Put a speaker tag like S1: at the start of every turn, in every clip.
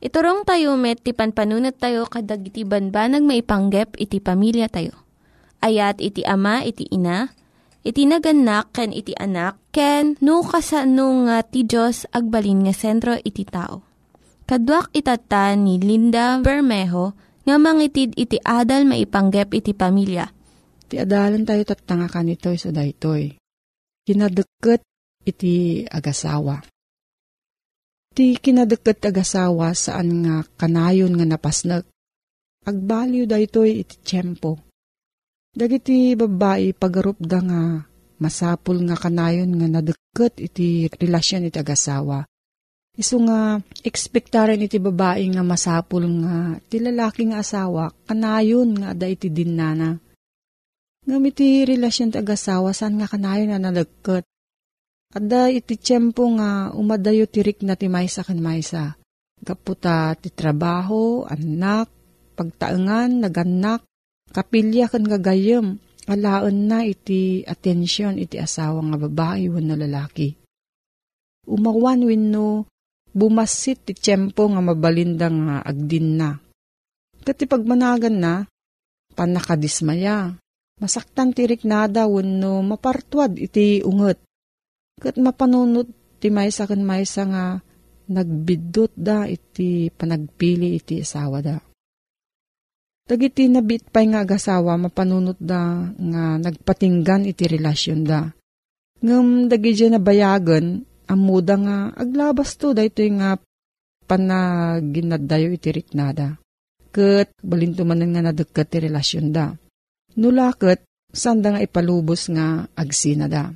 S1: Iturong tayo met, ti panpanunat tayo kadag iti banbanag maipanggep iti pamilya tayo. Ayat iti ama, iti ina, iti naganak, ken iti anak, ken no kasano nga ti Diyos agbalin nga sentro iti tao. Kaduak itata ni Linda Bermejo nga mangitid iti adal maipanggep iti pamilya.
S2: Ti adalan tayo tatanga kanitoy sa daytoy. Kinadeket iti agasawa. Ti Iti kinadeket agasawa saan nga kanayon nga napasnek. Agbaliw da ito'y iti tiyempo. Dagiti babae pagarupda nga masapul nga kanayon nga nadeket iti relasyon iti agasawa. Isu nga ekspektaren iti babae nga masapul nga ti lalaki nga asawa kanayon nga ada iti dinnana. Ngam iti relasyon ti agasawa saan nga kanayon nga nadeket. Ada iti tiyempo nga umadayo tirik na ti maysa kan maysa. Kaputa ti trabaho, anak, pagtaengan, naganak, kapilya kan gagayem, alaen na iti atensyon iti asawa nga babae wenno lalaki. Umawan wenno bumasit ti tiyempo nga mabalinda nga agdin na. Kati pagmanagan na, panakadismaya, masaktan tirik nada wenno mapartuad iti unget. Kat mapanunot ti maysa kan maysa nga nagbidot da iti panagpili iti asawa da. Dagiti nabit pa'y nga agasawa mapanunot da nga nagpatinggan iti relasyon da. Ngam dagi na bayagan, amuda nga aglabas to da ito nga panaginadayo iti riknada. Kat balinto manan nga nadagkat ti relasyon da. Nulakot, sanda nga ipalubos nga agsina da.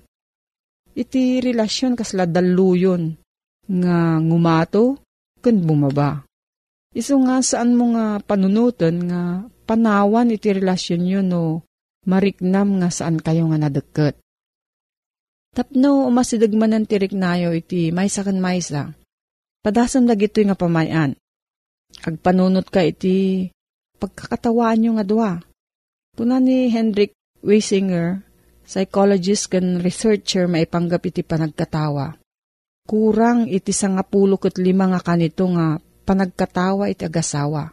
S2: Iti relasyon kasla daluyon nga ngumato ken bumaba. Isu nga saan mo nga panunutan nga panawan iti relasyon yun no mariknam nga saan kayo nga nadagket. Tapno umasidagmanan ti riknayo iti maysa kan maysa. Padasam dagito nga pamayan. Agpanunot ka iti pagkakatawaan nyo nga dua. Puna ni Hendrik Weisinger, psychologist kan researcher maipanggap iti panagkatawa. Kurang iti sangapulo ket lima nga kanito nga panagkatawa iti agasawa.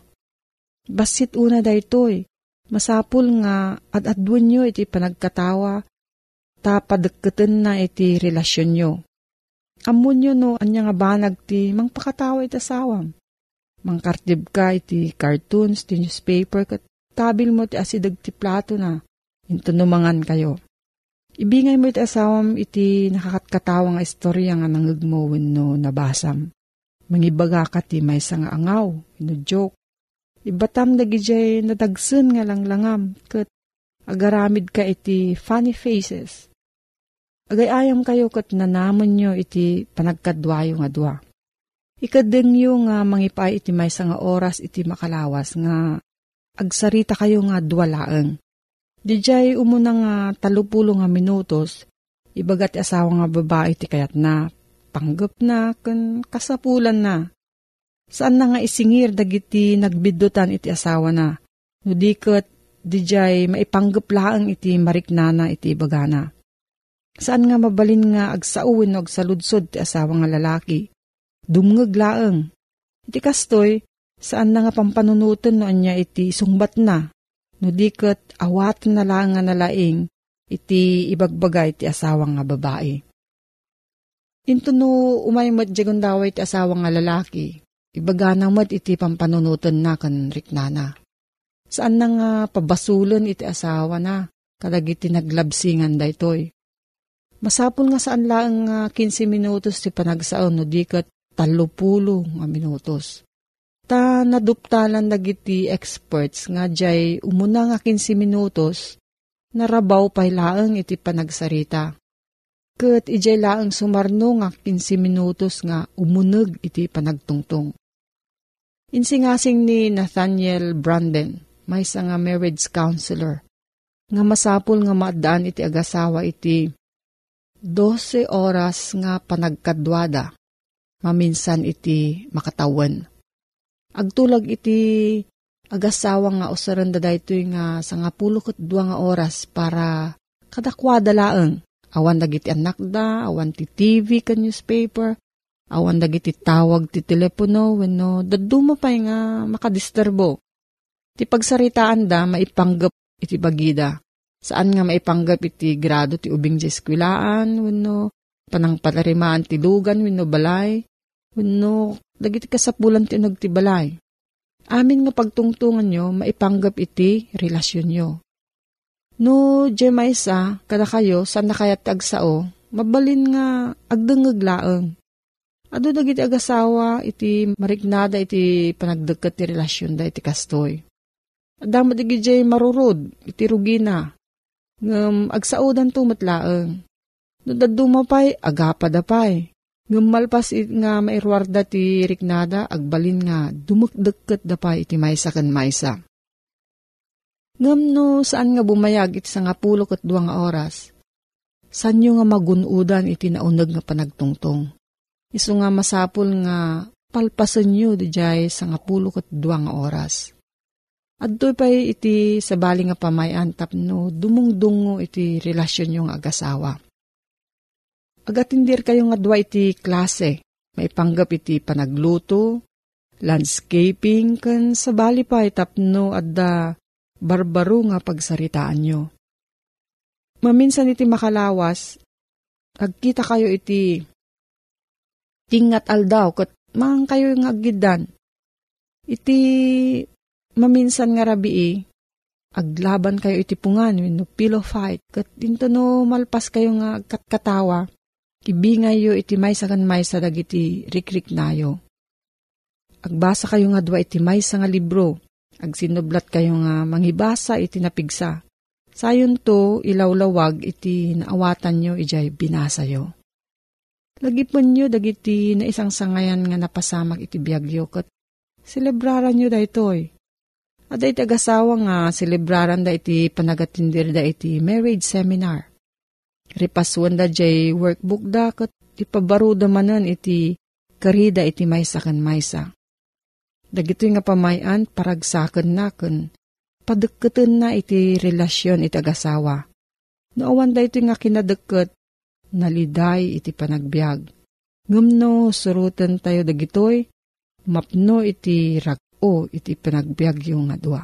S2: Basit una da itoy, masapul nga ad-adwan nyo iti panagkatawa, ta na iti relasyon nyo. Amon nyo no, anya nga banag ti mangpakatawa iti asawam. Mangkartib ka iti cartoons, ti newspaper, kat tabil mo ti asidag ti plato na, intunumangan kayo. Ibingay mo iti asawam iti nakakatkatawa nga istorya nga nangagmawin no nabasam. Mangibaga ka ti may nga angaw, no joke. Ibatam dagijay nadagsen nga langlangam, kat agaramid ka iti funny faces. Agayayam kayo kat nanamon nyo iti panagkadwayo nga dwa. Ikadeng nyo nga mangipay iti may nga oras iti makalawas nga agsarita kayo nga dwalaeng. Dijay umuna nga talupulo nga minutos, ibagat asawa nga babae ti kayat na, panggap na, kan kasapulan na. Saan na nga isingir dagiti nagbidutan iti asawa na, no diket dijay maipanggap laang iti mariknana iti bagana. Saan nga mabalin nga agsauwin o agsaludsod ti asawa nga lalaki, dumngag laang. Iti kastoy, saan na nga pampanunutan no anya iti sungbat na, no diket awat na lang nga nalaing iti ibagbaga iti asawa nga babae. Into no umay mat daway iti asawa nga lalaki, ibaga na mat iti pampanunutan na kan riknana. Saan na nga pabasulan iti asawa na, kadag iti naglabsingan da itoy. Masapul nga saan lang nga 15 minutos ti panagsaon no diket talupulo nga minutos ta naduptalan dagiti experts nga jay umuna nga 15 minutos narabaw pay laeng iti panagsarita. Ket ijay laeng sumarno nga 15 minutos nga umuneg iti panagtungtong. Insingasing ni Nathaniel Branden, may nga marriage counselor, nga masapul nga maadaan iti agasawa iti 12 oras nga panagkadwada, maminsan iti makatawan Agtulag iti agasawa nga usaran da daytoy nga sa nga pulo ket dua nga oras para kadakwada laeng. Awan dagiti anak da, awan ti TV ka newspaper, awan dagiti tawag ti telepono wenno daduma pay nga makadisturbo. Ti pagsaritaan da maipanggap iti bagida. Saan nga maipanggap iti grado ti ubing di eskwilaan wenno panang palarimaan ti lugan wenno balay wenno dagiti kasapulan ti nagtibalay. Amin nga pagtungtungan nyo, maipanggap iti relasyon nyo. No, Jemaisa, kada kayo, saan na kaya tagsao, mabalin nga agdangag laeng. Ado dagiti agasawa iti mariknada iti panagdagkat ti relasyon da iti kastoy. Adama digijay marurod iti rugina. Ngam agsaudan to matlaeng. No dadumapay agapa dapay. Ngam malpas it nga mairwarda ti riknada agbalin nga dumukdagkat dapay iti maysa kan maysa. Ngam no saan nga bumayag iti sa nga pulo kat duwa nga oras. Sanyo nga magunudan iti naunag nga panagtungtong. Isu nga masapul nga palpasan nyo di jay sa nga pulo kat duwa nga oras. At pa iti sabali nga pamayan tapno dumungdungo iti relasyon nyo nga agasawa. Agatindir kayo nga dua iti klase. Maipanggap iti panagluto, landscaping, kan sabali pa itapno adda barbaro nga pagsaritaan nyo. Maminsan iti makalawas, agkita kayo iti tingat aldaw kat mang kayo nga agidan. Iti maminsan nga rabii, aglaban kayo iti pungan, no pillow fight, kat into no malpas kayo nga katkatawa, ibingay yo iti may kan may sa dagiti rikrik nayo. Agbasa kayo nga dwa iti may nga libro, agsinublat kayo nga mangibasa iti napigsa. Sayon to ilawlawag iti naawatan nyo ijay binasa yo. Lagipon nyo dagiti na isang sangayan nga napasamak iti biyagyo kat celebraran nyo daytoy. At iti agasawa nga celebraran da iti panagatindir da iti marriage seminar. Ripaswan da jay workbook da kat ipabaro da manan iti karida iti maysa kan maysa. Dagito nga pamayan paragsakan na kan padagkatan na iti relasyon iti agasawa. Naawan da ito nga kinadagkat naliday iti panagbiag. Ngumno surutan tayo dagitoy, mapno iti rag-o iti panagbiag yung nga dua.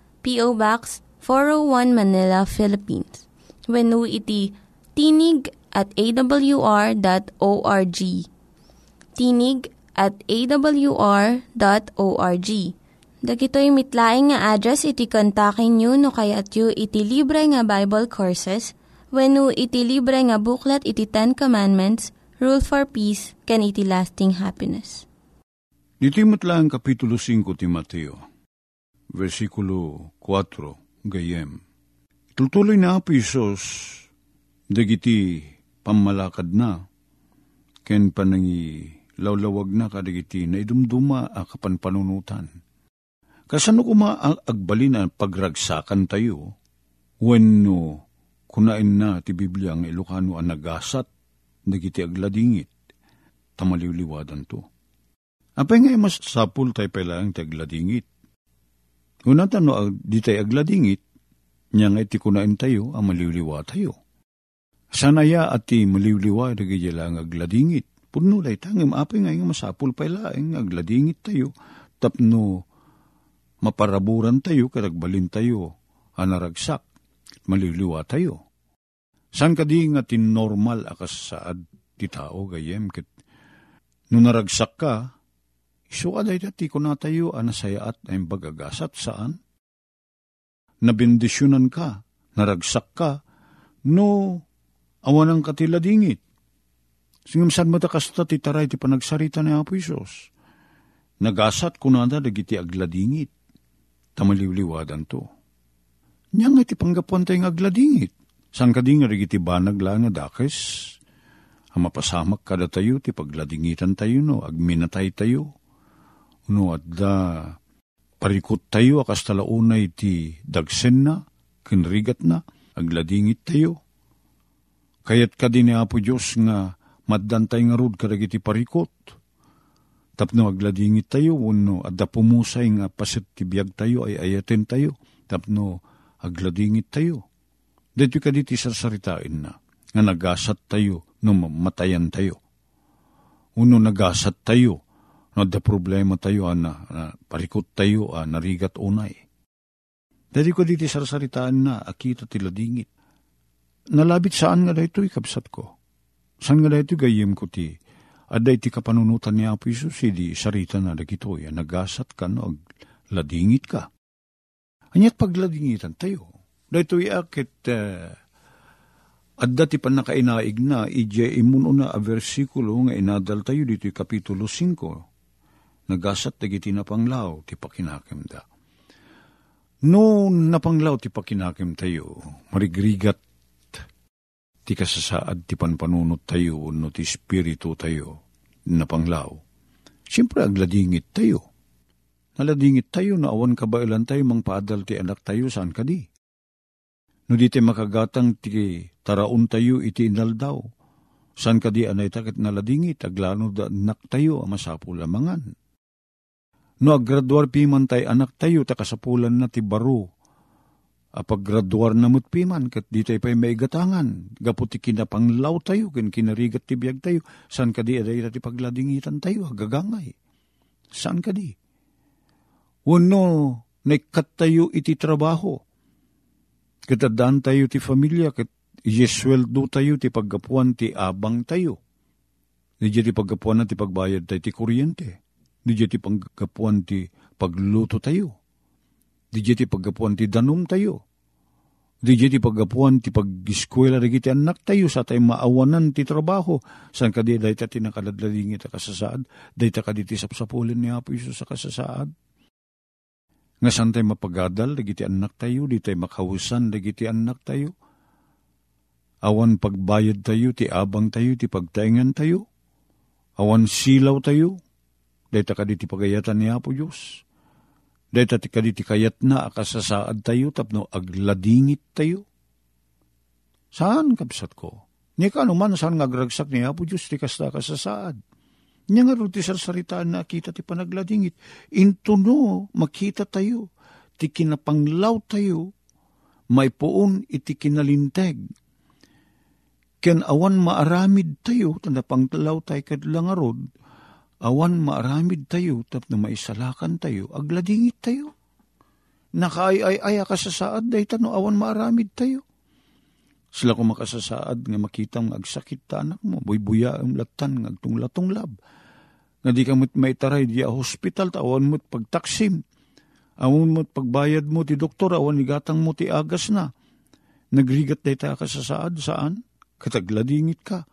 S3: P.O. Box 401 Manila, Philippines. When iti tinig at awr.org. Tinig at awr.org. Dagitoy mitlaing nga address iti kontakin nyo no kayat yu iti libre nga Bible Courses when iti libre nga buklat iti Ten Commandments, Rule for Peace, can iti lasting happiness.
S4: Iti matlaang Kapitulo 5 ti Mateo, versikulo 4, gayem. Tutuloy na po Isos, dagiti pamalakad na, ken panangi lawlawag na kadagiti na idumduma a kapan panunutan Kasano kuma ang agbalin ang pagragsakan tayo, when no, kunain na ti Biblia ang Ilocano ang nagasat, nagiti agladingit, tamaliwliwadan to. Apay nga mas sapul tayo pailang ti agladingit. Una tano, di tayo agladingit, niya nga iti kunain tayo, ang maliwliwa tayo. Sanaya at ti maliwliwa, nagiti lang agladingit. Puno lay tangim, apay nga nga masapul pailang agladingit tayo, tapno, maparaburan tayo, karagbalin tayo, anaragsak, maliliwa tayo. San ka di nga tinormal akas saad ti tao gayem ket no naragsak ka, iso aday dati ko na tayo anasayaat ay bagagasat saan? Nabindisyonan ka, naragsak ka, no awan ang katiladingit. Singam san matakas ta ti taray ti panagsarita ni Apo Isos. Nagasat ko na dagiti agladingit tamaliwliwadan to. Nya nga iti panggapuan tayo agladingit. San ka di nga iti banag lang nga dakes? Ang mapasamak kada tayo, ti pagladingitan tayo no, agminatay tayo. No, at da, parikot tayo, akas talaunay ti dagsen na, kinrigat na, agladingit tayo. Kayat ka din ni Apo Diyos nga, maddantay nga rod karagiti parikot tapno agladingit tayo, uno, adda pumusay nga pasit tibiyag tayo, ay ayaten tayo, tapno agladingit tayo. Dito ka diti sarsaritain na, nga nagasat tayo, no matayan tayo. Uno nagasat tayo, no da problema tayo, ah, na, na parikot tayo, ah, narigat unay. Dali ko diti sarsaritaan na, akita tila dingit. Nalabit saan nga dahito ikabsat ko? Saan nga dahito gayem ko ti? Aday ti kapanunutan ni Apo Isus, hindi sarita na dagito, ya, nagasat ka no, ladingit ka. Anyat pagladingitan tayo. Dahito akit, uh, at dati pa nakainaig na, ije imuno na a versikulo nga inadal tayo dito kapitulo 5. Nagasat dagiti na panglaw, ti pakinakim da. No napanglaw ti pakinakim tayo, marigrigat ti kasasaad ti panpanunot tayo, no ti spirito tayo, napanglaw. Siyempre agladingit tayo. Naladingit tayo na awan kabailan tayo mang paadal ti anak tayo saan ka di. No di makagatang ti taraon tayo iti inaldaw. San ka di anay takit naladingit, aglano da anak tayo, amasapo lamangan. No aggraduar piman tayo anak tayo, takasapulan na ti baro. Apag graduar na piman, kat di tayo pa'y maigatangan. Gaputi kinapanglaw tayo, kin kinarigat ti biyag tayo. San ka di aday ti pagladingitan tayo, gagangay. San ka di? Uno, naikat tayo iti trabaho. Katadaan tayo ti familia, kat Iyesweldo tayo ti paggapuan ti abang tayo. Di ti paggapuan na ti pagbayad tayo ti kuryente. Di ti paggapuan ti pagluto tayo. Di ti paggapuan ti danum tayo. Di ti paggapuan ti pag-eskwela rin ti anak tayo sa tayo maawanan ti trabaho. San ka di dahi ta tinakaladlading ita kasasaad? Dahi ta ka di ti sapsapulin ni Apo Isus sa kasasaad? Nga san tayo mapagadal, dagiti anak tayo, di tayo makahusan, dagiti anak tayo awan pagbayad tayo, ti abang tayo, ti pagtaingan tayo, awan silaw tayo, dahita ka ti pagayatan ni Apo Diyos, dahita ti kaditi kayat na akasasaad tayo, tapno agladingit tayo. Saan kapsat ko? Ni ka man saan ngagragsak ni Apo Diyos, ti kasta kasasaad. Nya nga ti sarsaritaan na kita ti panagladingit. Intuno, makita tayo, ti kinapanglaw tayo, may puon iti kinalinteg, Ken awan maaramid tayo, tanda pangtalaw tayo kadlang arod, awan maaramid tayo, tap na maisalakan tayo, agladingit tayo. Nakaay-ay-ay ka sa saad, dahi tano, awan maaramid tayo. Sila ko makasasaad nga makita ang agsakit ta anak mo, buy-buya ang latan, ng agtung lab. Nga di ka mo't maitaray di hospital, awan mo't pagtaksim. Awan mo't pagbayad mo ti doktor, awan igatang mo ti agas na. Nagrigat day ta ka sa saad, saan? katagladingit ka,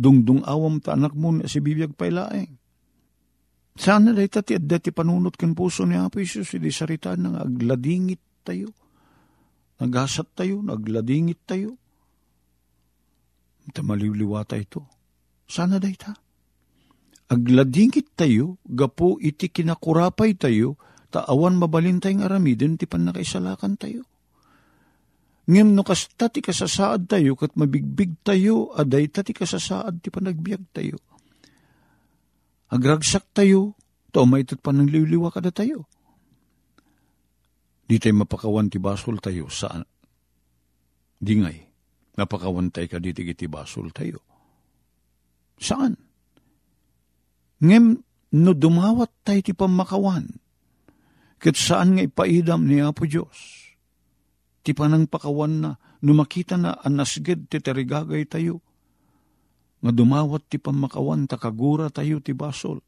S4: dungdung awam ta anak mo na si bibiyag pailaeng. Sana day tati at dati panunot kan puso ni Apo Isus, hindi sarita nang agladingit tayo. Nagasat tayo, nagladingit tayo. Tamaliliwata ito. Sana day ta. Agladingit tayo, gapo iti kinakurapay tayo, taawan mabalin tayong aramidin, ti pan nakaisalakan tayo. Ngem no kas tati kasasaad tayo, kat mabigbig tayo, aday tati kasasaad ti panagbiag tayo. Agragsak tayo, to may tat pa liwliwa kada tayo. Di tayo mapakawan ti basol tayo sa dingay. Napakawan tayo ka diti iti basol tayo. Saan? Ngem no dumawat tayo ti pamakawan, kat saan nga ipaidam ni Apo Diyos ti panang pakawan na, numakita na anasged ti terigagay tayo. Nga dumawat ti pamakawan, takagura tayo ti basol.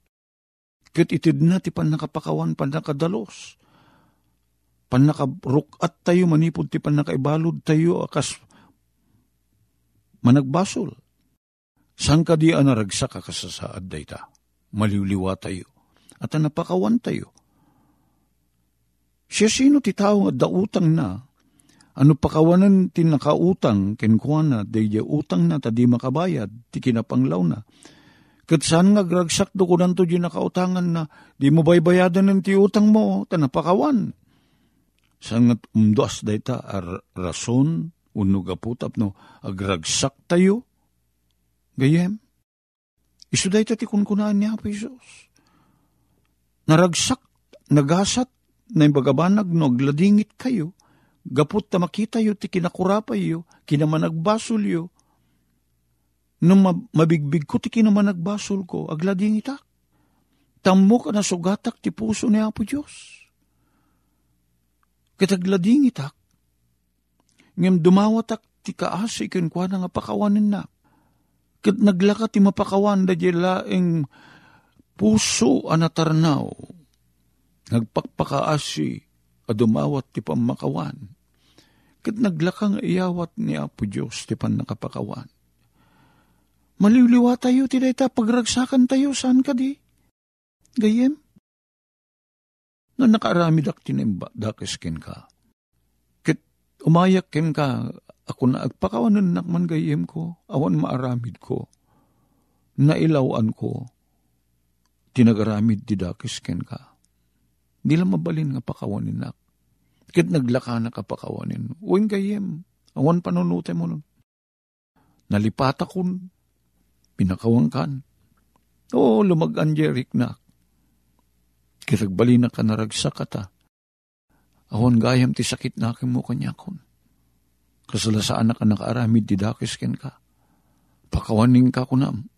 S4: Kat itid na ti panakapakawan, panakadalos. Panakarukat tayo, manipod ti panakaibalod tayo, akas managbasol. Sang ka di anaragsak akasasaad dayta, maliwliwa tayo, at napakawan tayo. Siya sino ti tao nga dautang na, ano pakawanan ti nakautang, kenkwana, day utang na, tadi makabayad, ti kinapanglaw na. Kat saan nga gragsak do ko nanto di nakautangan na, di mo baybayadan ng ti utang mo, tanapakawan. Saan nga umdos day ta, ar rason, uno gaputap no, agragsak tayo. Gayem, iso day ta ti kunkunaan niya po Isos. Naragsak, nagasat, na imbagabanag no, agladingit kayo, Gapot ta makita yo, ti kinakurapay yo, kinamanagbasol yo. Nung ma- mabigbig ko, tiki naman nagbasol ko, aglading itak. Tammo ka na sugatak ti puso ni Apo Diyos. Kitaglading itak. Ngem dumawatak ti kaasi ken kwa nga pakawanin na. Kat naglaka ti mapakawan da laeng puso anatarnaw. Nagpakpakaasi a dumawat ti pamakawan. Kat naglakang iyawat ni Apo Diyos ti pan nakapakawan. Maliliwa tayo ti dayta pagragsakan tayo saan ka di? Gayem? No nakaramid ak tinimba dakes ken ka. Kat umayak ken ka ako na agpakawanan nakman gayem ko awan maaramid ko. Nailawan ko tinagaramid ti dakes ken ka. Di lang mabalin nga pakawanin nak. Kit naglaka na kapakawanin. Uwing gayem, awan panunute mo nun. Nalipata kun, pinakawangkan. Oo, lumagan jerik na. Kiragbali na ka naragsak ata. Awan gayam ti sakit na aking mo kanya kun. Kasalasaan na ka nakaaramid ti dakis ken ka. Pakawanin ka kunam.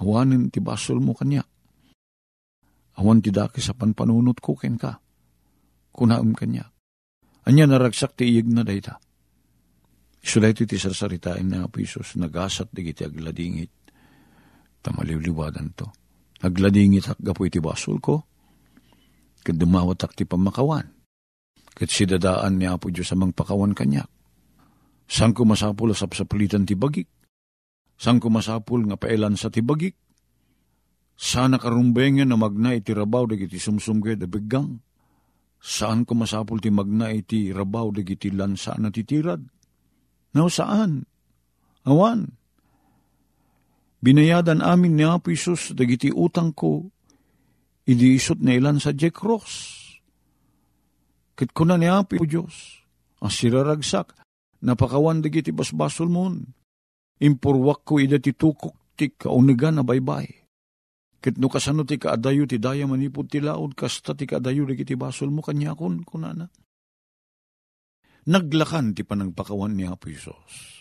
S4: Awanin ti basol mo kanya. Awan ti dakis sa panpanunot ko ken ka. Kunaam kanya. Anya naragsak ti iyag na dayta. Isulay ti sarsaritain na Apo Isus, nagasat di kiti agladingit. Tamaliliwadan to. Agladingit hakgapo iti basol ko. Kad dumawat ak ti pamakawan. Kat sidadaan ni Apo Diyos amang pakawan kanyak. Sang ko masapul sa sapalitan ti bagik. Sang ko masapul nga paelan sa ti bagik. Sana karumbengan na magna iti rabaw dagiti sumsumgay da biggang. Saan ko masapul ti magna iti rabaw dagiti lansa na titirad? No, saan? Awan. Binayadan amin ni Apo Isus dagiti utang ko, idi isot na ilan sa Jack Ross. Kit ko ni Apo Diyos, ang siraragsak, napakawan dagiti basbasol mon. Impurwak ko ida ti tukok ti kaunigan na baybay. Kit no kasano ti kaadayo ti daya manipod ti laod, kasta ti kaadayo dagiti basol mo kanya kun kunana. Naglakan ti panagpakawan ni Apo Isos.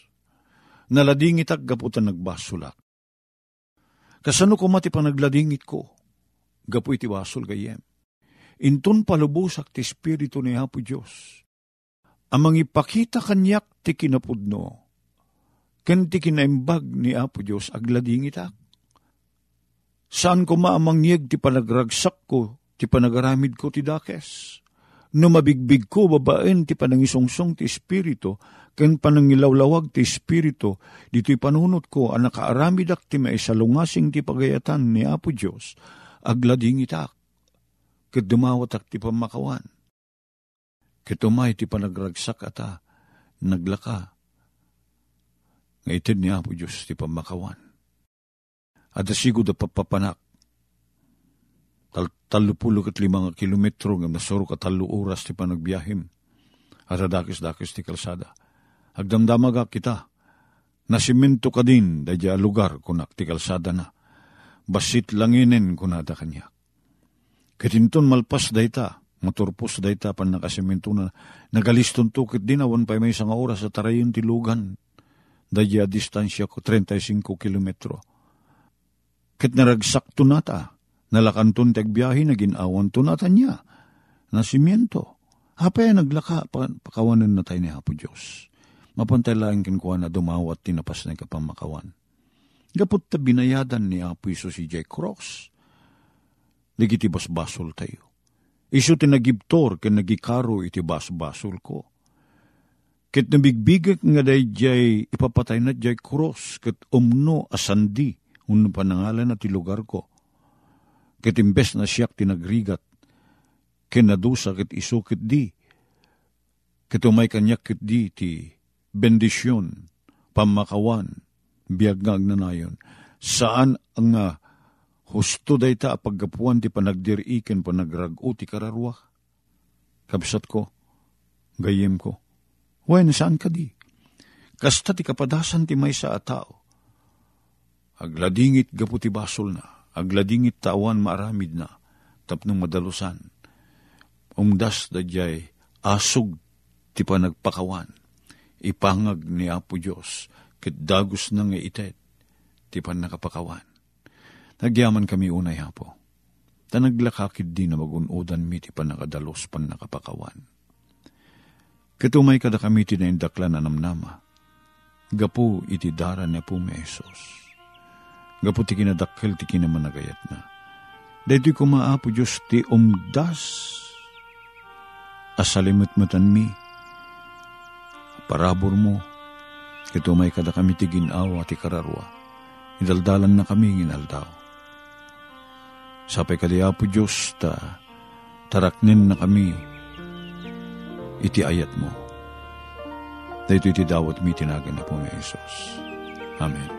S4: Naladingit ag gaputan nagbasulak. Kasano ko mati panagladingit ko? Gapu iti basol gayem. Intun palubusak ti Espiritu ni Apo Diyos. Amang ipakita kanyak ti kinapudno. Ken ti kinaimbag ni Apo Diyos agladingit ak. Saan ko maamang yeg ti panagragsak ko, ti panagaramid ko ti dakes? No mabigbig ko babaen ti panangisungsong ti Espiritu, ken panangilawlawag ti Espiritu, dito'y panunot ko, ang nakaaramidak ti maisalungasing ti pagayatan ni Apo Diyos, aglading itak, ket dumawatak ti pamakawan. Ketumay ti panagragsak ata, naglaka, nga itid ni Apo Diyos ti pamakawan. At asigo da papapanak, tal talupulo kat limang kilometro nga nasuro ka talo oras ti panagbiyahem. At adakis-dakis ti kalsada. Agdamdamaga kita, nasimento ka din da lugar kunak ti kalsada na. Basit langinin kunada kanya. Katinton malpas dayta, maturpos dayta pan nakasimento na nagaliston tukit din awan pa may isang oras sa tarayon ti lugan. Daya distansya ko 35 kilometro. Kit naragsakto nata, nalakanton tagbiyahe na ginawan to nata niya, nasimiento. Hapay naglaka, pakawanan na tayo ni Hapo Diyos. Mapantay lang kinkuha na dumawat tinapas na kapamakawan. Gapot ta binayadan ni Apo Iso si Jay Cross. Nagiti basbasol tayo. Iso tinagibtor ken nagikaro iti basbasol ko. Ket nabigbigak nga day jay ipapatay na jay cross ket umno asandi un panangalan na ti lugar ko. Ket na siyak tinagrigat ken nadusa ket iso ket di. Ket umay kanyak ket di ti bendisyon, pamakawan, biyagngag na nayon. Saan ang nga husto day ta paggapuan ti panagdiriken panagrago ti kararwa? Kabsat ko, gayem ko, Wen, saan ka di? Kasta ti kapadasan ti may sa atao. Agladingit gapu ti basol na, agladingit tawan maaramid na, tapnong madalusan. Umdas da jay asog ti panagpakawan, ipangag ni Apo Diyos, kit dagos na nga itet, ti pan nakapakawan. Nagyaman kami unay hapo. Ta naglakakid din na magunodan mi ti pan nakadalos pan nakapakawan. Katumay kada kami ti na indaklan na namnama. Gapu iti dara na po may Esos. Gapu ti kinadakkel ti kinamanagayat na. Dahito kumaapo Diyos ti umdas. Asalimutmutan mi. Parabor mo. Katumay kada kami ti ginawa ti kararwa. Idaldalan na kami ginaldaw. Sapay kadiya po Diyos ta taraknin na kami iti ayat mo. Dahito iti dawat mi tinagan na po may Isos. Amen.